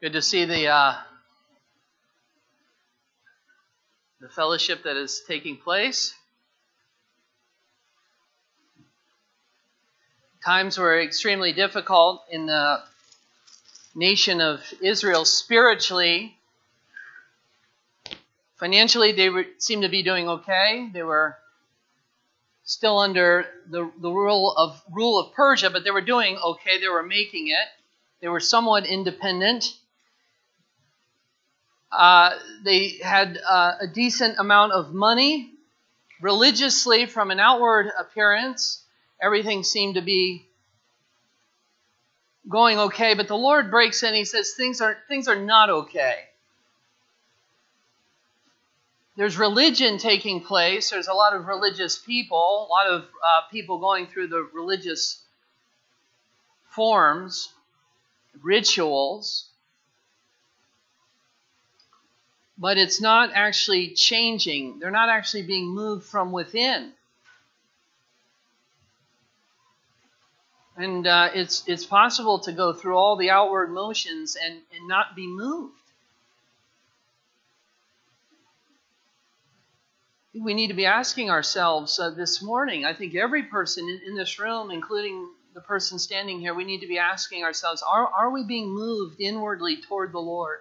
Good to see the uh, the fellowship that is taking place. Times were extremely difficult in the nation of Israel spiritually. Financially, they were, seemed to be doing okay. They were still under the, the rule of rule of Persia, but they were doing okay. They were making it. They were somewhat independent. Uh, they had uh, a decent amount of money. Religiously, from an outward appearance, everything seemed to be going okay. But the Lord breaks in. He says things are things are not okay. There's religion taking place. There's a lot of religious people, a lot of uh, people going through the religious forms, rituals but it's not actually changing. They're not actually being moved from within. And uh, it's, it's possible to go through all the outward motions and, and not be moved. We need to be asking ourselves uh, this morning. I think every person in, in this room, including the person standing here, we need to be asking ourselves are, are we being moved inwardly toward the Lord?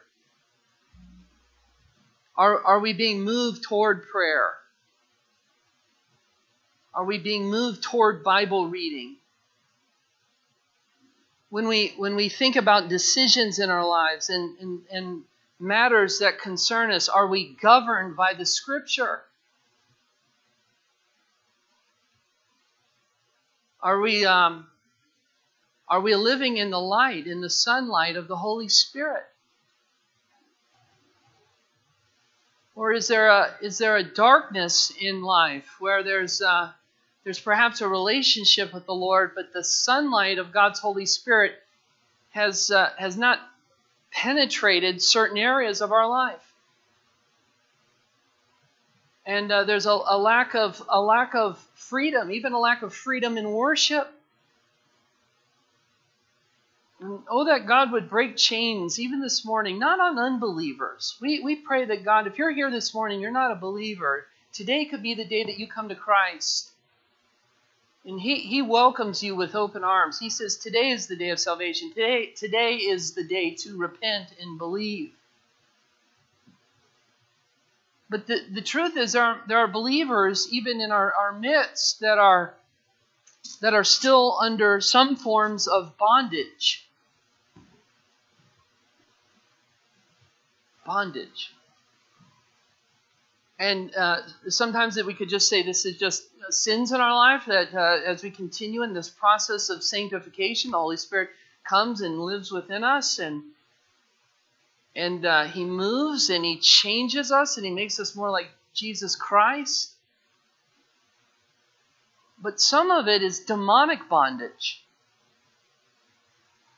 Are, are we being moved toward prayer? Are we being moved toward Bible reading? When we, when we think about decisions in our lives and, and, and matters that concern us, are we governed by the Scripture? Are we, um, are we living in the light, in the sunlight of the Holy Spirit? Or is there a is there a darkness in life where there's uh, there's perhaps a relationship with the Lord, but the sunlight of God's Holy Spirit has uh, has not penetrated certain areas of our life, and uh, there's a, a lack of a lack of freedom, even a lack of freedom in worship. And oh, that God would break chains even this morning, not on unbelievers. We, we pray that God, if you're here this morning, you're not a believer, today could be the day that you come to Christ. And he, he welcomes you with open arms. He says, Today is the day of salvation. Today, today is the day to repent and believe. But the, the truth is, there are, there are believers, even in our, our midst, that are, that are still under some forms of bondage. Bondage. And uh, sometimes that we could just say this is just sins in our life, that uh, as we continue in this process of sanctification, the Holy Spirit comes and lives within us and and uh, he moves and he changes us and he makes us more like Jesus Christ. But some of it is demonic bondage.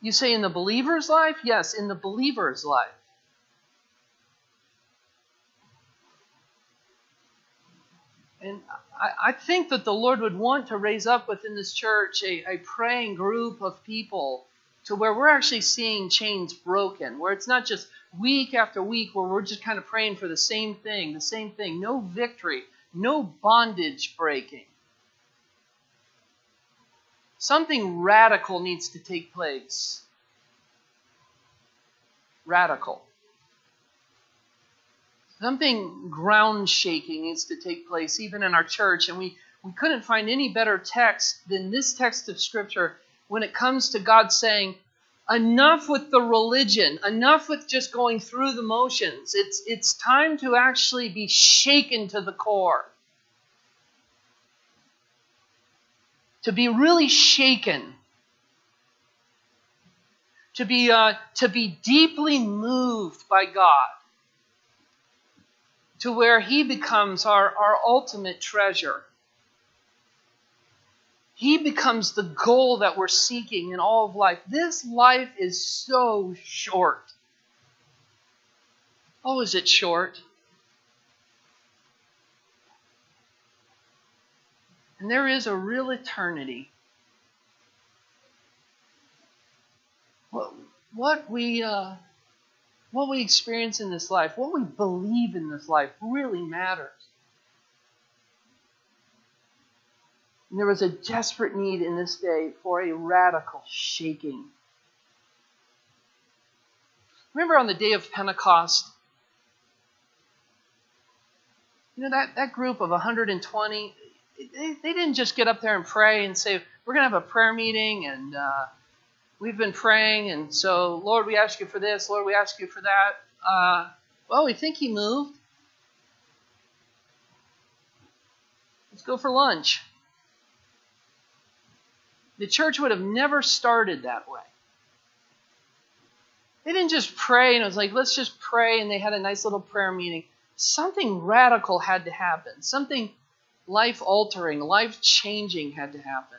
You say in the believer's life? Yes, in the believer's life. And I, I, think that the Lord would want to raise up within this church a, a praying group of people to where we're actually seeing chains broken, where it's not just week after week where we're just kind of praying for the same thing, the same thing. No victory, no bondage breaking. Something radical needs to take place. Radical. Something ground shaking needs to take place, even in our church. And we, we couldn't find any better text than this text of Scripture when it comes to God saying, enough with the religion, enough with just going through the motions. It's, it's time to actually be shaken to the core. To be really shaken. To be, uh, to be deeply moved by God to where He becomes our, our ultimate treasure. He becomes the goal that we're seeking in all of life. This life is so short. Oh, is it short? And there is a real eternity. What, what we uh, what we experience in this life, what we believe in this life, really matters. And there was a desperate need in this day for a radical shaking. Remember on the day of Pentecost? You know, that, that group of 120, they, they didn't just get up there and pray and say, We're going to have a prayer meeting and uh, we've been praying, and so, Lord, we ask you for this, Lord, we ask you for that. Uh, well, we think he moved. Let's go for lunch. The church would have never started that way. They didn't just pray and it was like, let's just pray, and they had a nice little prayer meeting. Something radical had to happen. Something life altering, life changing had to happen.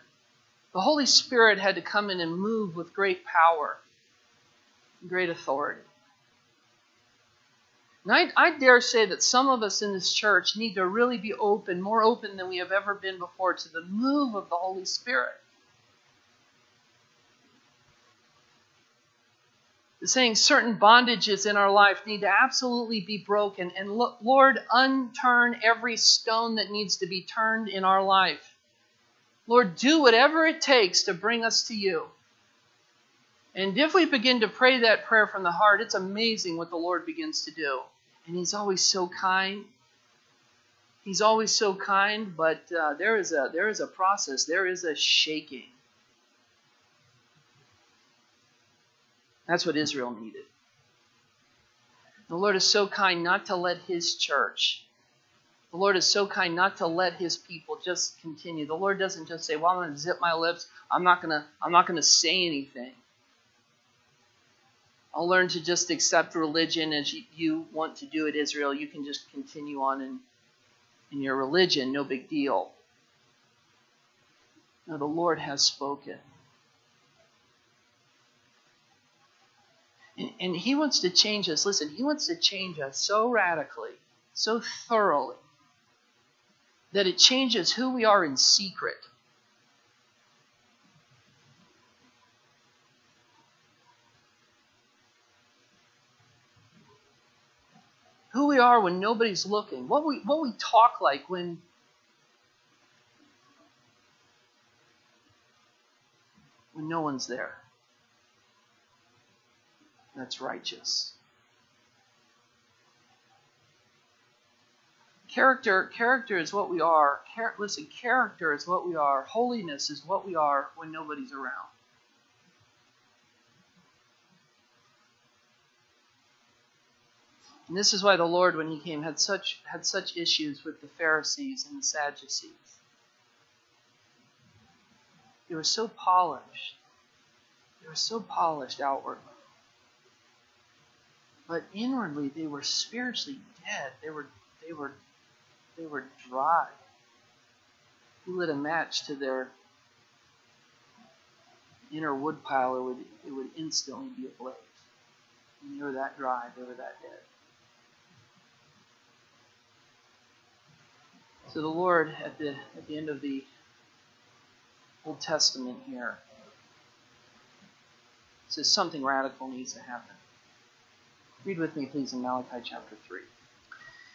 The Holy Spirit had to come in and move with great power, great authority. And I, I, dare say that some of us in this church need to really be open, more open than we have ever been before, to the move of the Holy Spirit. saying certain bondages in our life need to absolutely be broken. And Lord, unturn every stone that needs to be turned in our life. Lord, do whatever it takes to bring us to you. And if we begin to pray that prayer from the heart, it's amazing what the Lord begins to do. And He's always so kind. He's always so kind, but uh, there is a there is a process. There is a shaking. That's what Israel needed. The Lord is so kind not to let His church the Lord is so kind not to let his people just continue. The Lord doesn't just say, "Well, I'm going to zip my lips. I'm not going to I'm not going to say anything." I'll learn to just accept religion as you, want to do it, Israel. You can just continue on in, in your religion, no big deal. No, the Lord has spoken. And, and He wants to change us. Listen, He wants to change us so radically, so thoroughly, that it changes who we are in secret. Who we are when nobody's looking. What we what we talk like when when no one's there. That's righteous. Character, character is what we are. Char- listen, character is what we are. Holiness is what we are when nobody's around. And this is why the Lord, when He came, had such had such issues with the Pharisees and the Sadducees. They were so polished. They were so polished outwardly. But inwardly they were spiritually dead. They were they were they were dry. You lit a match to their inner woodpile, it would, it would instantly be ablaze. And they were that dry, they were that dead. So the Lord, at the, at the end of the Old Testament here, says something radical needs to happen. Read with me, please, in Malachi chapter 3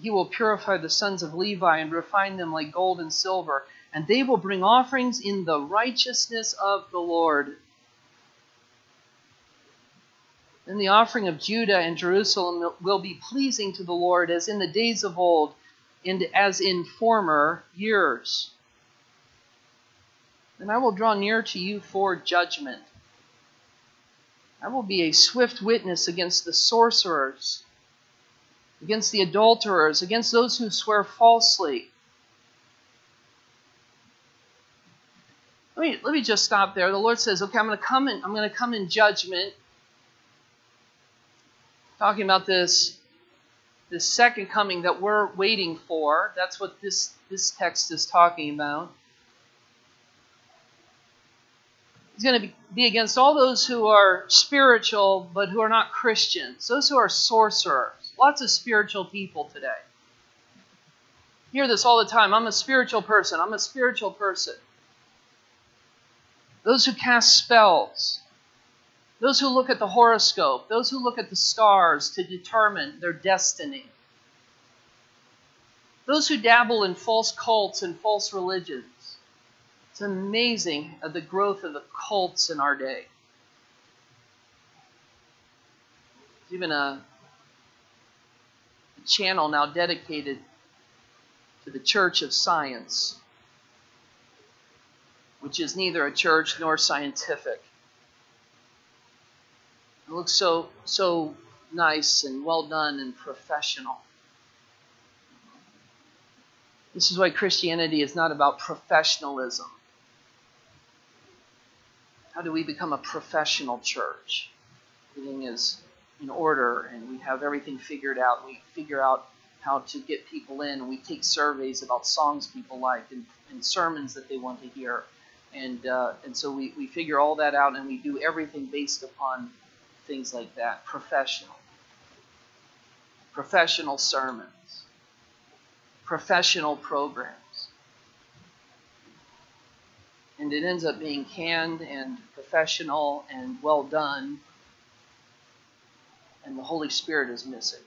he will purify the sons of Levi and refine them like gold and silver, and they will bring offerings in the righteousness of the Lord. Then the offering of Judah and Jerusalem will be pleasing to the Lord as in the days of old and as in former years. And I will draw near to you for judgment. I will be a swift witness against the sorcerers against the adulterers, against those who swear falsely. Let me, let me just stop there. The Lord says, okay, I'm going to come in, I'm to come in judgment. talking about this this second coming that we're waiting for. That's what this this text is talking about. He's going to be against all those who are spiritual but who are not Christians, those who are sorcerers. Lots of spiritual people today. Hear this all the time. I'm a spiritual person. I'm a spiritual person. Those who cast spells, those who look at the horoscope, those who look at the stars to determine their destiny, those who dabble in false cults and false religions. It's amazing uh, the growth of the cults in our day. Even a channel now dedicated to the Church of Science, which is neither a church nor scientific. It looks so so nice and well done and professional. This is why Christianity is not about professionalism. How do we become a professional church? Everything is in order and we have everything figured out. We figure out how to get people in. We take surveys about songs people like and, and sermons that they want to hear. And, uh, and so we, we figure all that out and we do everything based upon things like that. Professional. Professional sermons. Professional programs and it ends up being canned and professional and well done, and the Holy Spirit is missing.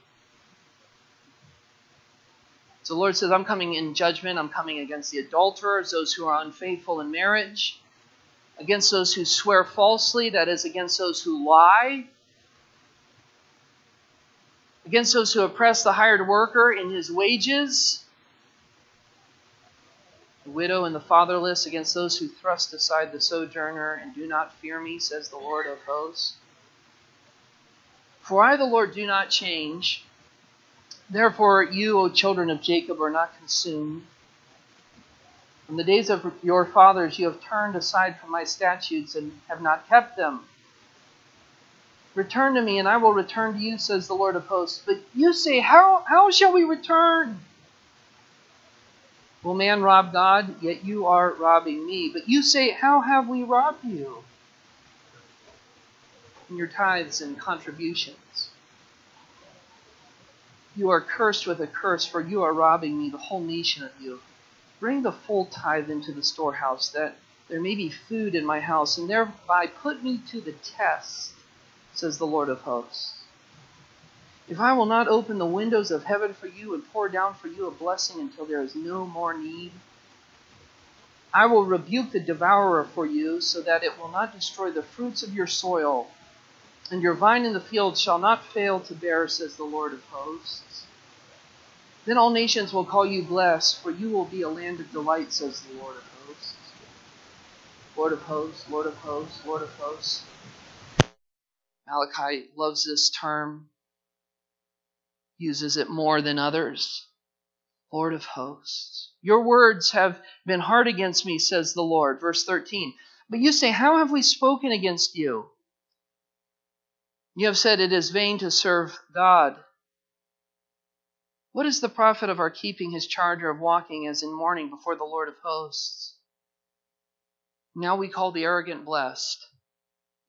So the Lord says, I'm coming in judgment. I'm coming against the adulterers, those who are unfaithful in marriage, against those who swear falsely, that is, against those who lie, against those who oppress the hired worker in his wages the widow and the fatherless, against those who thrust aside the sojourner and do not fear me, says the Lord of hosts. For I, the Lord, do not change. Therefore, you, O children of Jacob, are not consumed. From the days of your fathers, you have turned aside from my statutes and have not kept them. Return to me, and I will return to you, says the Lord of hosts. But you say, How, how shall we return? Will man rob God? Yet you are robbing me. But you say, How have we robbed you? Your tithes and contributions. You are cursed with a curse, for you are robbing me, the whole nation of you. Bring the full tithe into the storehouse, that there may be food in my house, and thereby put me to the test, says the Lord of hosts. If I will not open the windows of heaven for you and pour down for you a blessing until there is no more need, I will rebuke the devourer for you, so that it will not destroy the fruits of your soil, and your vine in the field shall not fail to bear, says the Lord of hosts. Then all nations will call you blessed, for you will be a land of delight, says the Lord of hosts. Lord of hosts, Lord of hosts, Lord of hosts. Malachi loves this term uses it more than others. Lord of hosts. Your words have been hard against me, says the Lord. Verse 13. But you say, How have we spoken against you? You have said it is vain to serve God. What is the profit of our keeping his charge of walking as in mourning before the Lord of hosts? Now we call the arrogant blessed.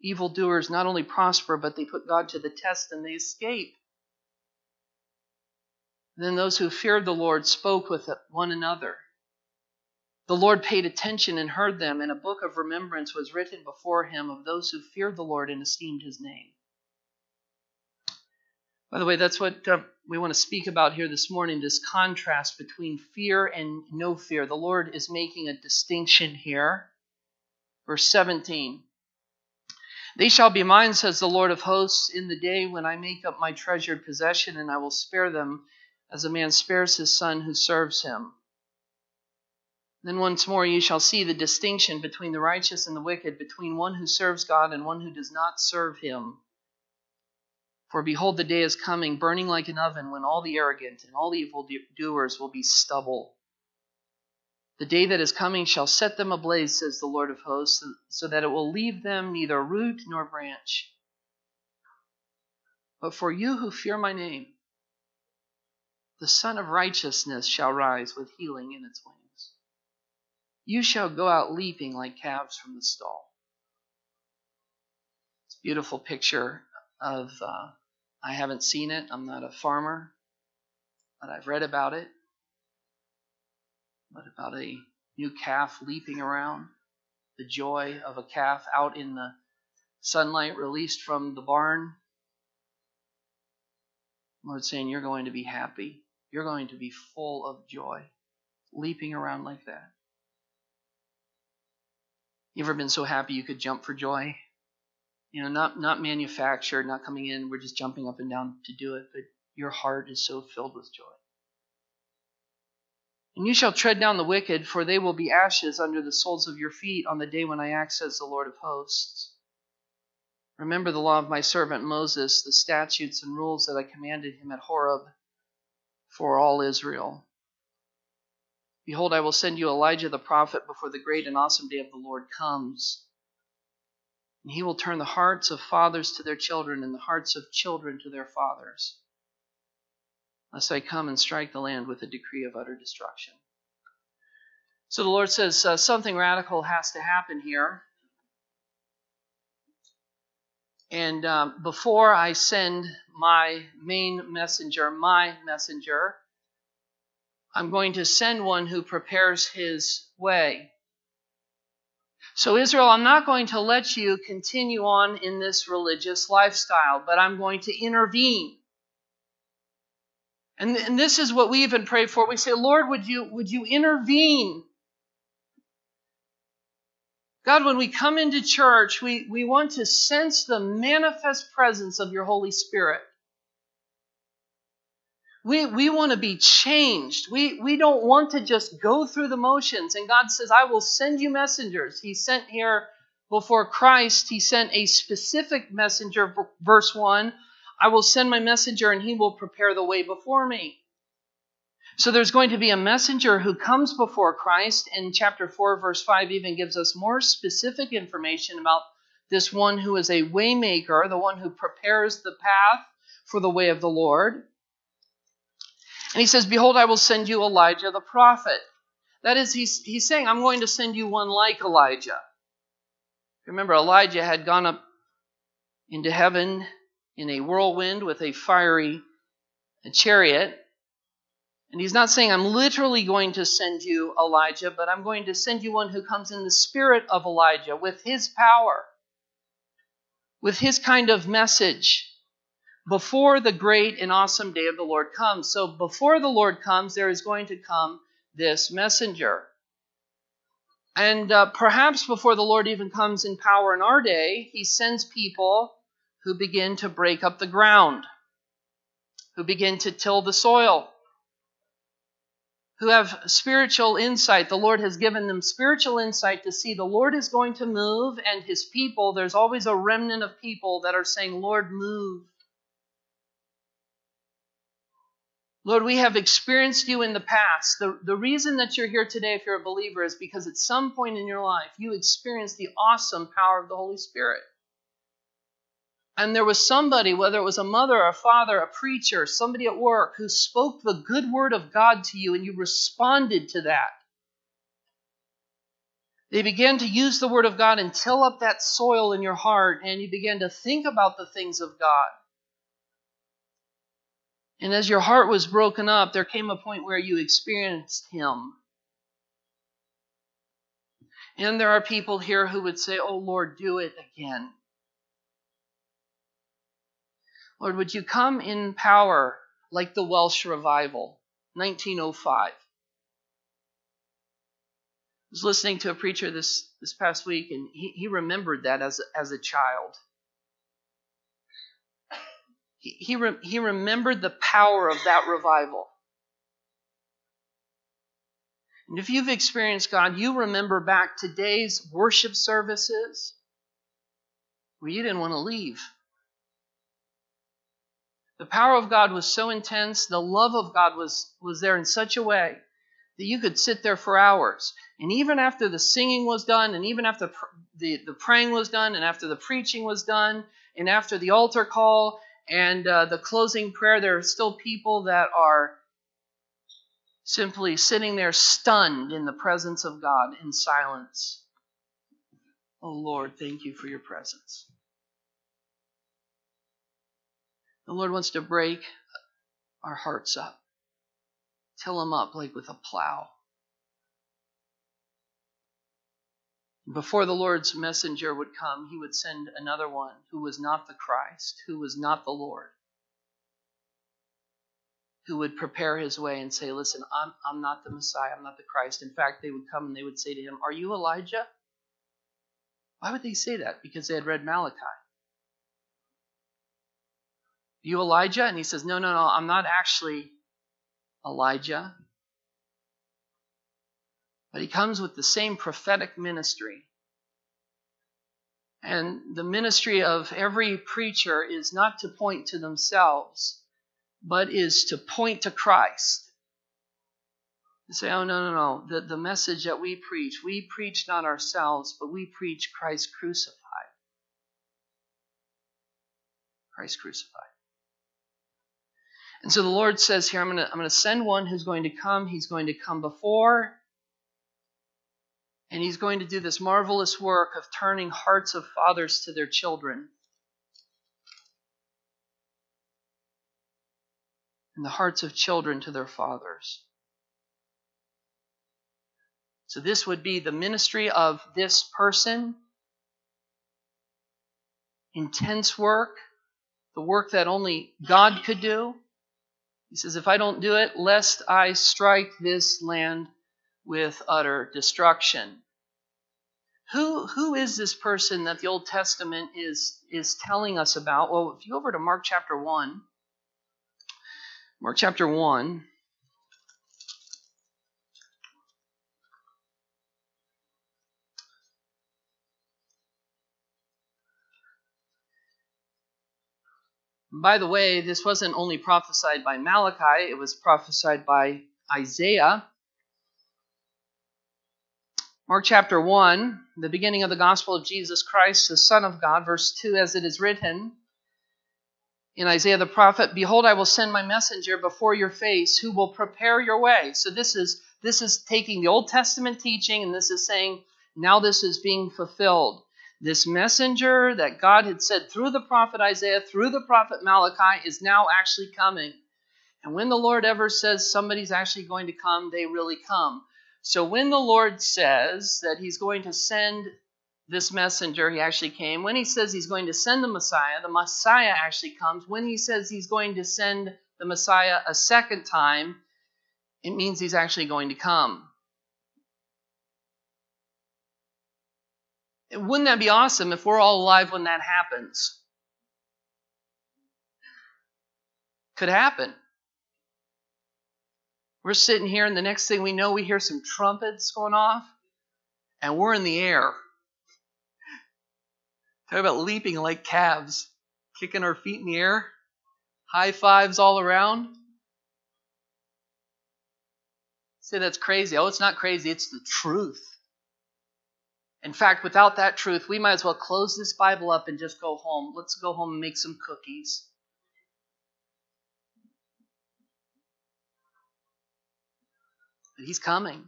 Evildoers not only prosper, but they put God to the test and they escape. Then those who feared the Lord spoke with one another. The Lord paid attention and heard them, and a book of remembrance was written before him of those who feared the Lord and esteemed his name. By the way, that's what uh, we want to speak about here this morning this contrast between fear and no fear. The Lord is making a distinction here. Verse 17 They shall be mine, says the Lord of hosts, in the day when I make up my treasured possession, and I will spare them as a man spares his son who serves him. Then once more you shall see the distinction between the righteous and the wicked, between one who serves God and one who does not serve him. For behold, the day is coming, burning like an oven, when all the arrogant and all evil doers will be stubble. The day that is coming shall set them ablaze, says the Lord of hosts, so that it will leave them neither root nor branch. But for you who fear my name, the Sun of Righteousness shall rise with healing in its wings. You shall go out leaping like calves from the stall. It's a beautiful picture of, uh, I haven't seen it, I'm not a farmer, but I've read about it. But about a new calf leaping around, the joy of a calf out in the sunlight released from the barn. Lord saying, You're going to be happy. You're going to be full of joy, leaping around like that. You ever been so happy you could jump for joy? You know, not not manufactured, not coming in, we're just jumping up and down to do it, but your heart is so filled with joy. And you shall tread down the wicked, for they will be ashes under the soles of your feet on the day when I act, says the Lord of hosts. Remember the law of my servant Moses, the statutes and rules that I commanded him at Horeb for all Israel. Behold, I will send you Elijah the prophet before the great and awesome day of the Lord comes. And he will turn the hearts of fathers to their children and the hearts of children to their fathers lest I come and strike the land with a decree of utter destruction. So the Lord says uh, something radical has to happen here. And um, before I send my main messenger, my messenger, I'm going to send one who prepares his way. So, Israel, I'm not going to let you continue on in this religious lifestyle, but I'm going to intervene. And, and this is what we even pray for. We say, Lord, would you, would you intervene? God, when we come into church, we, we want to sense the manifest presence of your Holy Spirit. We, we want to be changed. We, we don't want to just go through the motions. And God says, I will send you messengers. He sent here before Christ, He sent a specific messenger, verse 1, I will send my messenger and he will prepare the way before me. So there's going to be a messenger who comes before Christ, and chapter 4, verse 5 even gives us more specific information about this one who is a waymaker, the one who prepares the path for the way of the Lord. And he says, Behold, I will send you Elijah the prophet. That is, he's, he's saying, I'm going to send you one like Elijah. Remember, Elijah had gone up into heaven in a whirlwind with a fiery chariot. And he's not saying, I'm literally going to send you Elijah, but I'm going to send you one who comes in the spirit of Elijah with his power, with his kind of message before the great and awesome day of the Lord comes. So before the Lord comes, there is going to come this messenger. And uh, perhaps before the Lord even comes in power in our day, he sends people who begin to break up the ground, who begin to till the soil, who have spiritual insight. The Lord has given them spiritual insight to see the Lord is going to move, and his people, there's always a remnant of people that are saying, Lord, move. Lord, we have experienced you in the past. The, the reason that you're here today, if you're a believer, is because at some point in your life you experienced the awesome power of the Holy Spirit and there was somebody, whether it was a mother, a father, a preacher, somebody at work, who spoke the good word of God to you and you responded to that. They began to use the word of God and till up that soil in your heart, and you began to think about the things of God. And as your heart was broken up, there came a point where you experienced Him. And there are people here who would say, Oh Lord, do it again. Lord, would you come in power like the Welsh revival, 1905? I was listening to a preacher this, this past week, and he, he remembered that as, as a child. He, he, re, he remembered the power of that revival. And if you've experienced God, you remember back today's worship services where you didn't want to leave. The power of God was so intense, the love of God was, was there in such a way that you could sit there for hours. And even after the singing was done, and even after the, the praying was done, and after the preaching was done, and after the altar call, And uh, the closing prayer, there are still people that are simply sitting there stunned in the presence of God in silence. Oh Lord, thank you for your presence. The Lord wants to break our hearts up, till them up like with a plow. Before the Lord's messenger would come, he would send another one who was not the Christ, who was not the Lord, who would prepare his way and say, Listen, I'm, I'm not the Messiah, I'm not the Christ. In fact, they would come and they would say to him, Are you Elijah? Why would they say that? Because they had read Malachi. You Elijah? And he says, No, no, no, I'm not actually Elijah. But he comes with the same prophetic ministry. And the ministry of every preacher is not to point to themselves, but is to point to Christ. And say, oh, no, no, no. The, the message that we preach, we preach not ourselves, but we preach Christ crucified. Christ crucified. And so the Lord says here, I'm going to I'm going to send one who's going to come. He's going to come before and he's going to do this marvelous work of turning hearts of fathers to their children. And the hearts of children to their fathers. So, this would be the ministry of this person. Intense work, the work that only God could do. He says, If I don't do it, lest I strike this land with utter destruction. Who, who is this person that the Old Testament is, is telling us about? Well, if you go over to Mark chapter 1, Mark chapter 1, By the way, this wasn't only prophesied by Malachi, it was prophesied by Isaiah. Mark chapter 1, the beginning of the gospel of Jesus Christ, the Son of God, verse 2, as it is written in Isaiah the prophet, Behold, I will send my messenger before your face who will prepare your way. So this is this is taking the Old Testament teaching and this is saying, now this is being fulfilled. This messenger that God had said through the prophet Isaiah, through the prophet Malachi, is now actually coming. And when the Lord ever says somebody's actually going to come, they really come. So when the Lord says that he's going to send this messenger, he actually came. When he says he's going to send the Messiah, the Messiah actually comes. When he says he's going to send the Messiah a second time, it means he's actually going to come. Wouldn't that be awesome if we're all alive when that happens? Could happen. We're sitting here, and the next thing we know, we hear some trumpets going off, and we're in the air. Talk about leaping like calves, kicking our feet in the air, high fives all around. Say that's crazy. Oh, it's not crazy, it's the truth. In fact, without that truth, we might as well close this Bible up and just go home. Let's go home and make some cookies. He's coming.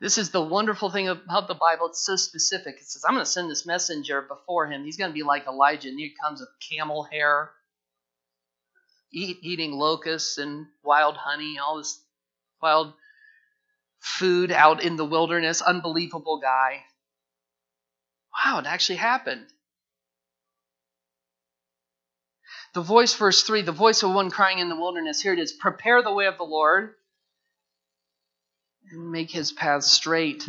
This is the wonderful thing about the Bible. It's so specific. It says, I'm going to send this messenger before him. He's going to be like Elijah, and he comes with camel hair, eat, eating locusts and wild honey, all this wild food out in the wilderness. Unbelievable guy. Wow, it actually happened. The voice, verse 3, the voice of one crying in the wilderness. Here it is Prepare the way of the Lord and make his path straight.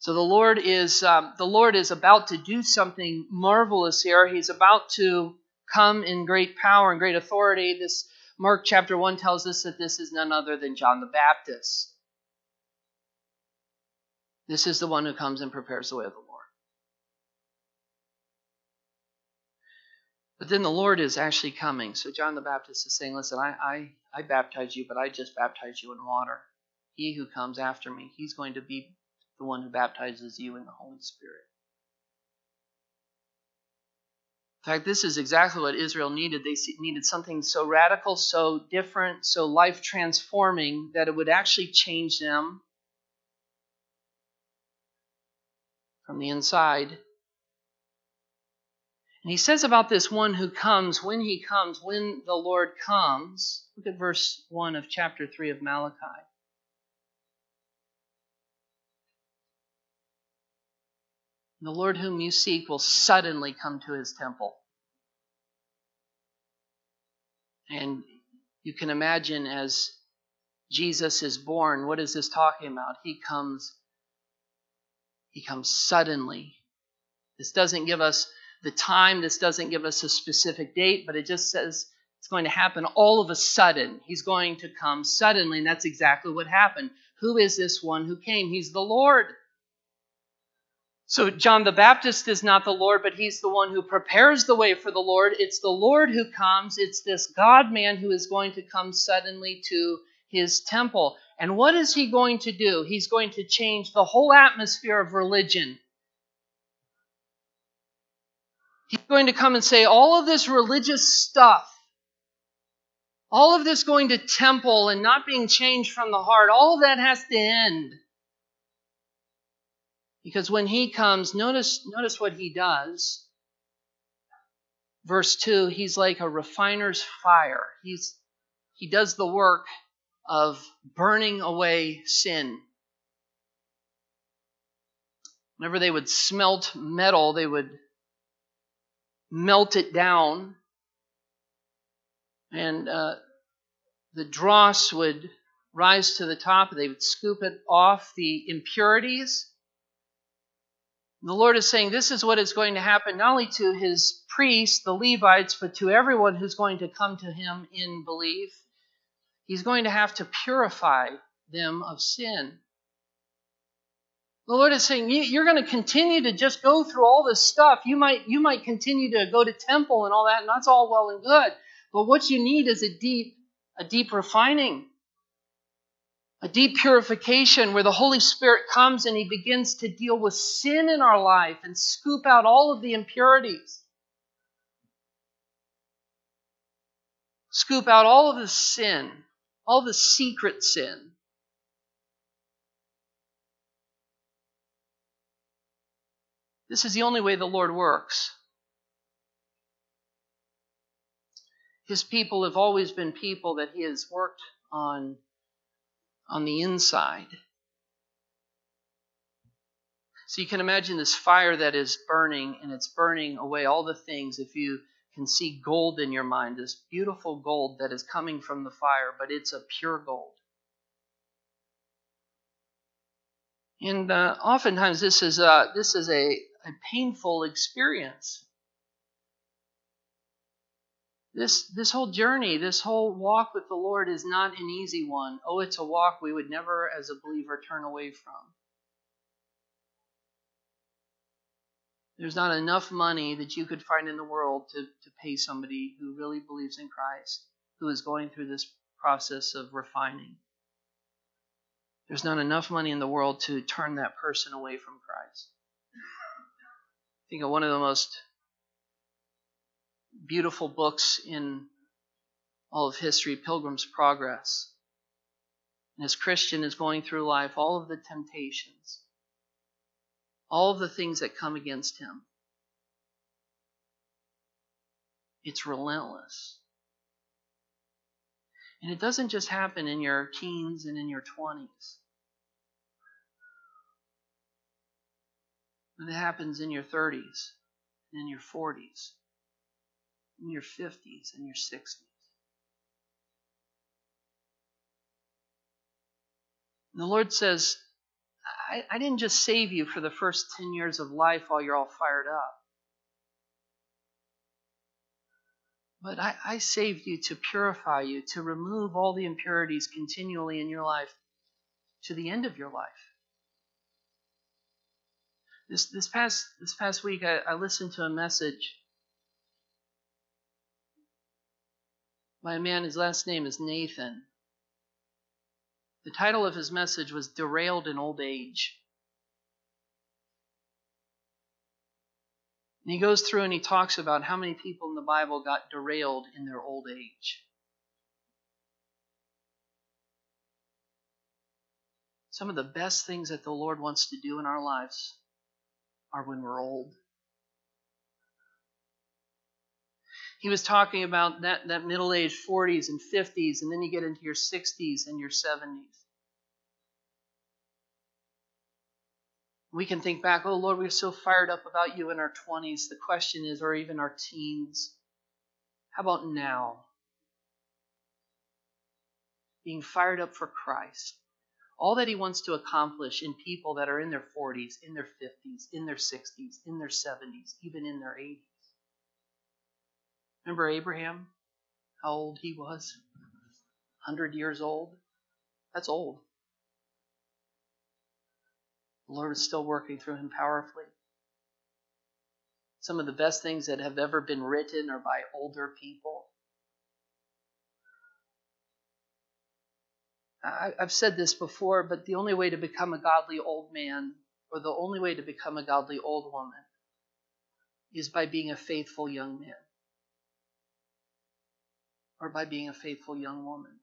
So the Lord is um, the Lord is about to do something marvelous here. He's about to come in great power and great authority. This Mark chapter one tells us that this is none other than John the Baptist. This is the one who comes and prepares the way of the Lord. But then the Lord is actually coming. So John the Baptist is saying, Listen, I, I, I baptize you, but I just baptize you in water. He who comes after me, he's going to be the one who baptizes you in the Holy Spirit. In fact, this is exactly what Israel needed. They needed something so radical, so different, so life transforming that it would actually change them from the inside and he says about this one who comes, when he comes, when the Lord comes. Look at verse 1 of chapter 3 of Malachi. The Lord whom you seek will suddenly come to his temple. And you can imagine as Jesus is born, what is this talking about? He comes he comes suddenly. This doesn't give us the time, this doesn't give us a specific date, but it just says it's going to happen all of a sudden. He's going to come suddenly, and that's exactly what happened. Who is this one who came? He's the Lord. So, John the Baptist is not the Lord, but he's the one who prepares the way for the Lord. It's the Lord who comes. It's this God man who is going to come suddenly to his temple. And what is he going to do? He's going to change the whole atmosphere of religion. He's going to come and say, all of this religious stuff, all of this going to temple and not being changed from the heart, all of that has to end. Because when he comes, notice, notice what he does. Verse 2, he's like a refiner's fire. He's, he does the work of burning away sin. Whenever they would smelt metal, they would melt it down, and uh, the dross would rise to the top. They would scoop it off the impurities the Lord is saying this is what is going to happen not only to his priests, the Levites, but to everyone who's going to come to him in belief. He's going to have to purify them of sin. The Lord is saying you're going to continue to just go through all this stuff. You might you might continue to go to temple and all that, and that's all well and good. But what you need is a deep a deep refining a deep purification where the Holy Spirit comes and He begins to deal with sin in our life and scoop out all of the impurities. Scoop out all of the sin, all the secret sin. This is the only way the Lord works. His people have always been people that He has worked on on the inside. So you can imagine this fire that is burning, and it's burning away all the things. If you can see gold in your mind, this beautiful gold that is coming from the fire, but it's a pure gold. And uh, oftentimes this is a, this is a, a painful experience. This, this whole journey, this whole walk with the Lord is not an easy one. Oh, it's a walk we would never, as a believer, turn away from. There's not enough money that you could find in the world to, to pay somebody who really believes in Christ, who is going through this process of refining. There's not enough money in the world to turn that person away from Christ. Think of one of the most beautiful books in all of history, Pilgrim's Progress. And as Christian is going through life, all of the temptations, all of the things that come against him, it's relentless. And it doesn't just happen in your teens and in your 20s. It happens in your 30s and in your 40s in your 50s and your 60s. And the Lord says, I, I didn't just save you for the first 10 years of life while you're all fired up. But I, I, saved you to purify you, to remove all the impurities continually in your life to the end of your life. This, this, past, this past week, I, I listened to a message by a man, his last name is Nathan. The title of his message was Derailed in Old Age. And he goes through and he talks about how many people in the Bible got derailed in their old age. Some of the best things that the Lord wants to do in our lives are when we're old. He was talking about that, that middle age 40s and 50s, and then you get into your 60s and your 70s. We can think back, oh Lord, we are so fired up about you in our 20s. The question is, or even our teens, how about now? Being fired up for Christ. All that He wants to accomplish in people that are in their 40s, in their 50s, in their 60s, in their 70s, even in their 80s. Remember Abraham? How old he was? 100 years old? That's old. The Lord is still working through him powerfully. Some of the best things that have ever been written are by older people. I, have said this before, but the only way to become a godly old man, or the only way to become a godly old woman, is by being a faithful young man, or by being a faithful young woman.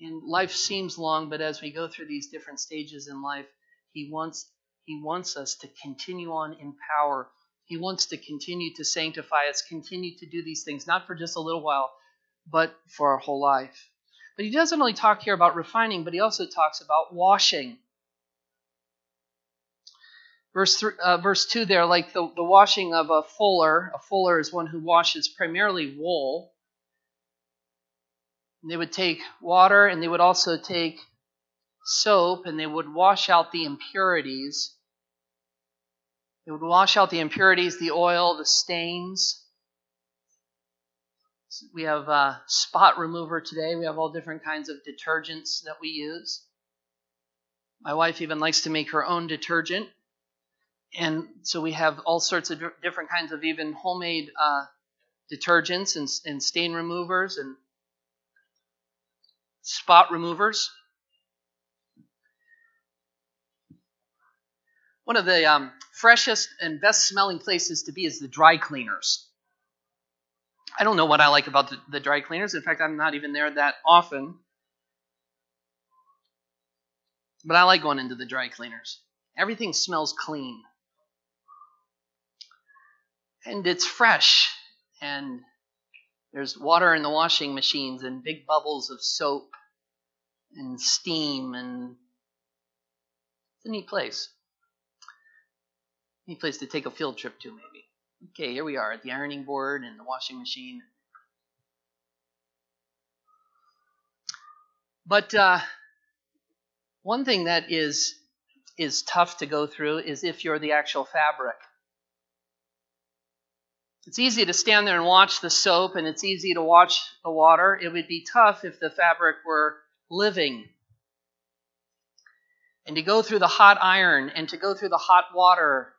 And life seems long, but as we go through these different stages in life, he wants he wants us to continue on in power. He wants to continue to sanctify us, continue to do these things, not for just a little while, but for our whole life. But he doesn't only talk here about refining, but he also talks about washing. Verse, three, uh, verse 2 there, like the, the washing of a fuller, a fuller is one who washes primarily wool. They would take water and they would also take soap and they would wash out the impurities. They would wash out the impurities, the oil, the stains. We have a spot remover today. We have all different kinds of detergents that we use. My wife even likes to make her own detergent. And so we have all sorts of different kinds of even homemade uh, detergents and, and stain removers and spot removers. One of the um, freshest and best smelling places to be is the dry cleaners. I don't know what I like about the, the dry cleaners. In fact, I'm not even there that often. But I like going into the dry cleaners. Everything smells clean. And it's fresh. And there's water in the washing machines and big bubbles of soap and steam and it's a neat place. Neat place to take a field trip to, maybe. Okay, here we are at the ironing board and the washing machine. But uh, one thing that is is tough to go through is if you're the actual fabric. It's easy to stand there and watch the soap, and it's easy to watch the water. It would be tough if the fabric were living. And to go through the hot iron, and to go through the hot water,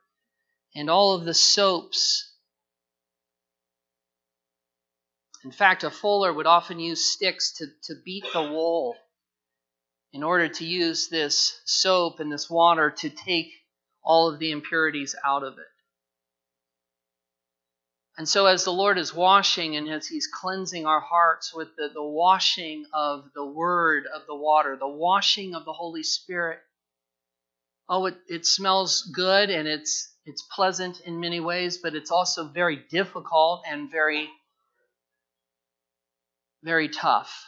and all of the soaps. In fact, a fuller would often use sticks to, to beat the wool in order to use this soap and this water to take all of the impurities out of it. And so, as the Lord is washing and as He's cleansing our hearts with the, the washing of the Word of the water, the washing of the Holy Spirit, oh, it, it smells good and it's, it's pleasant in many ways, but it's also very difficult and very, very tough.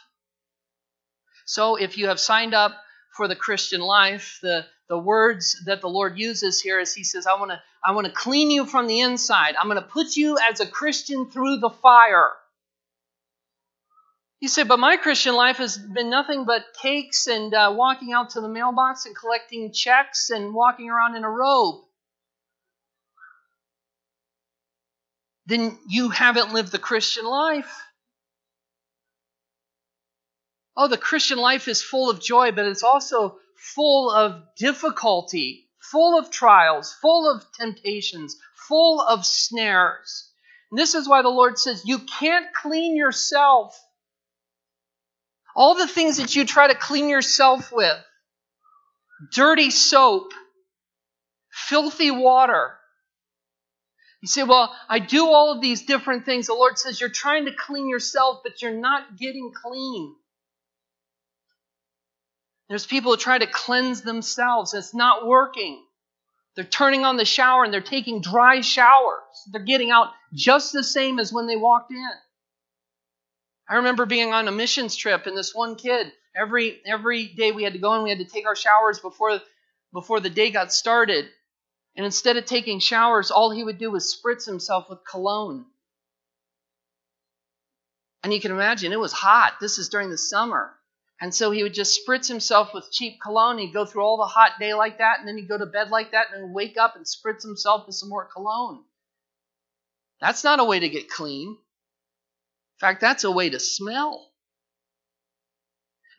So, if you have signed up for the Christian life, the, the words that the Lord uses here is He says, I want to I want to clean you from the inside. I'm going to put you as a Christian through the fire. You say, but my Christian life has been nothing but cakes and uh, walking out to the mailbox and collecting checks and walking around in a robe. Then you haven't lived the Christian life. Oh, the Christian life is full of joy, but it's also full of difficulty, full of trials, full of temptations, full of snares. And this is why the Lord says, You can't clean yourself. All the things that you try to clean yourself with dirty soap, filthy water. You say, Well, I do all of these different things. The Lord says you're trying to clean yourself, but you're not getting clean. There's people who try to cleanse themselves, and it's not working. They're turning on the shower and they're taking dry showers. They're getting out just the same as when they walked in. I remember being on a missions trip and this one kid, every every day we had to go and we had to take our showers before before the day got started. And instead of taking showers, all he would do was spritz himself with cologne. And you can imagine it was hot. This is during the summer. And so he would just spritz himself with cheap cologne. He'd go through all the hot day like that, and then he'd go to bed like that, and then wake up and spritz himself with some more cologne. That's not a way to get clean. In fact, that's a way to smell.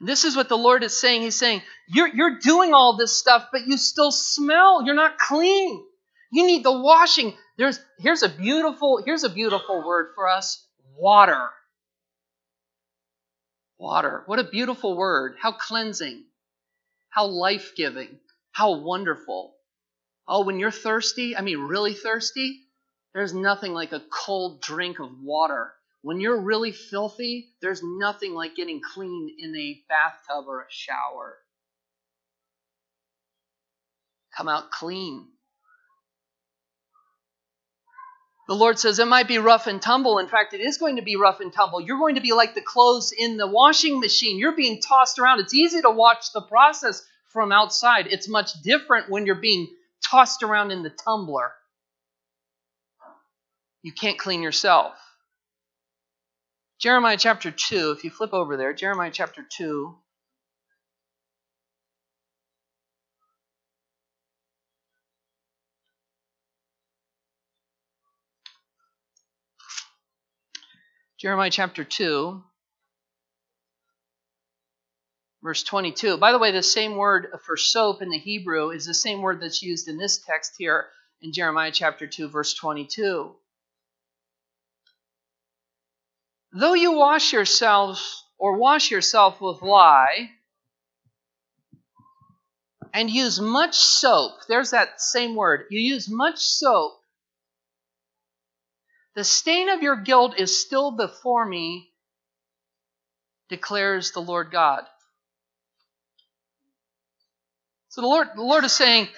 This is what the Lord is saying. He's saying, you're, you're doing all this stuff, but you still smell. You're not clean. You need the washing. There's here's a beautiful, here's a beautiful word for us. Water. Water. What a beautiful word. How cleansing. How life giving. How wonderful. Oh, when you're thirsty, I mean, really thirsty, there's nothing like a cold drink of water. When you're really filthy, there's nothing like getting clean in a bathtub or a shower. Come out clean. The Lord says it might be rough and tumble. In fact, it is going to be rough and tumble. You're going to be like the clothes in the washing machine. You're being tossed around. It's easy to watch the process from outside. It's much different when you're being tossed around in the tumbler. You can't clean yourself. Jeremiah chapter 2, if you flip over there, Jeremiah chapter 2. Jeremiah chapter 2, verse 22. By the way, the same word for soap in the Hebrew is the same word that's used in this text here in Jeremiah chapter 2, verse 22. Though you wash yourselves or wash yourself with lye and use much soap, there's that same word. You use much soap the stain of your guilt is still before me, declares the Lord God. So the Lord, the Lord is saying,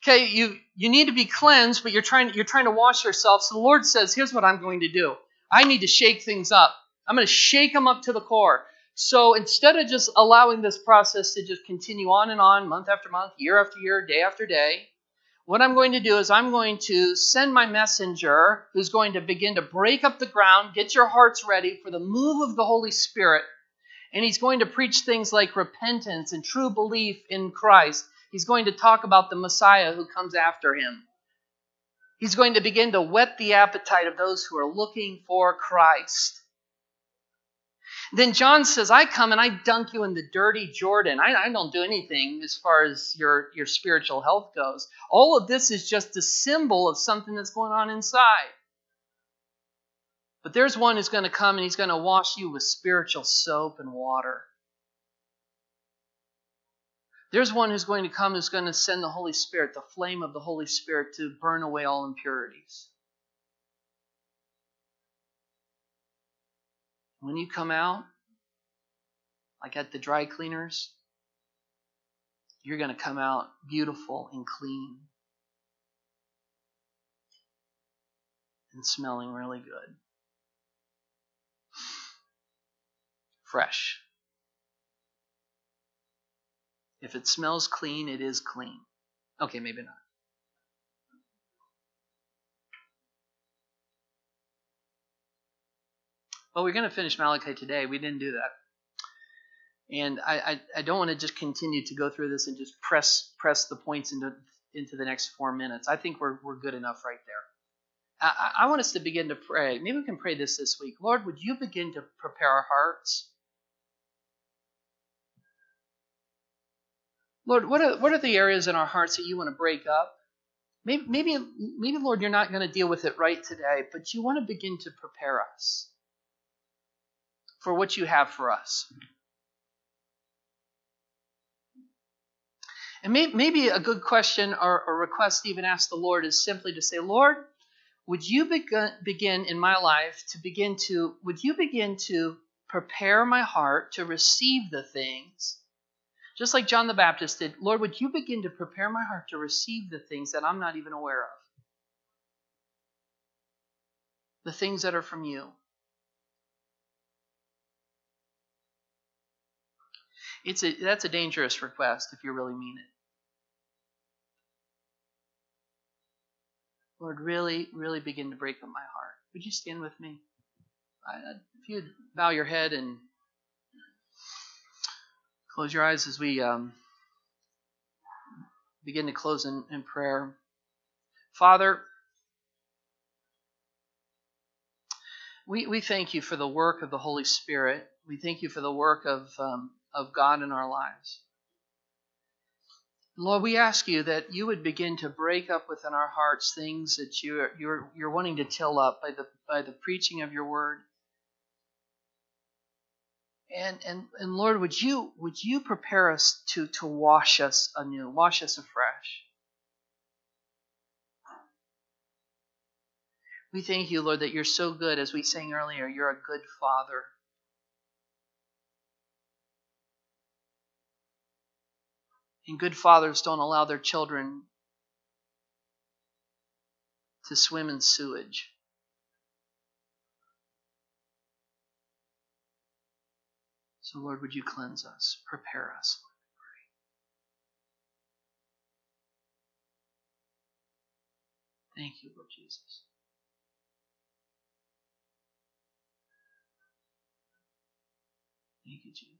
okay, you, you need to be cleansed, but you're trying, you're trying to wash yourself. So the Lord says, here's what I'm going to do. I need to shake things up. I'm going to shake them up to the core. So instead of just allowing this process to just continue on and on, month after month, year after year, day after day, what I'm going to do is I'm going to send my messenger who's going to begin to break up the ground, get your hearts ready for the move of the Holy Spirit. And he's going to preach things like repentance and true belief in Christ. He's going to talk about the Messiah who comes after him. He's going to begin to whet the appetite of those who are looking for Christ. Then John says, I come and I dunk you in the dirty Jordan. I, I, don't do anything as far as your, your spiritual health goes. All of this is just a symbol of something that's going on inside. But there's one who's going to come and he's going to wash you with spiritual soap and water. There's one who's going to come who's going to send the Holy Spirit, the flame of the Holy Spirit, to burn away all impurities. When you come out, like at the dry cleaners, you're going to come out beautiful and clean and smelling really good. Fresh. If it smells clean, it is clean. Okay, maybe not. Well, we're going to finish Malachi today. We didn't do that. And I, I, I don't want to just continue to go through this and just press press the points into into the next four minutes. I think we're, we're good enough right there. I, I want us to begin to pray. Maybe we can pray this this week. Lord, would you begin to prepare our hearts? Lord, what are, what are the areas in our hearts that you want to break up? Maybe, maybe, maybe Lord, you're not going to deal with it right today, but you want to begin to prepare us for what you have for us. And may, maybe a good question or, or request to even ask the Lord is simply to say, Lord, would you begin, begin in my life to begin to, would you begin to prepare my heart to receive the things, just like John the Baptist did? Lord, would you begin to prepare my heart to receive the things that I'm not even aware of? The things that are from you. It's a, that's a dangerous request if you really mean it. Lord, really, really begin to break up my heart. Would you stand with me? I, if you'd bow your head and close your eyes as we um, begin to close in, in prayer. Father, we, we thank you for the work of the Holy Spirit. We thank you for the work of um, of God in our lives. Lord, we ask you that you would begin to break up within our hearts things that you're, you're, you're wanting to till up by the, by the preaching of your word. And, and, and Lord, would you, would you prepare us to, to wash us anew, wash us afresh? We thank you, Lord, that you're so good. As we sang earlier, you're a good father. And good fathers don't allow their children to swim in sewage. So, Lord, would you cleanse us, prepare us, Thank you, Lord Jesus. Thank you, Jesus.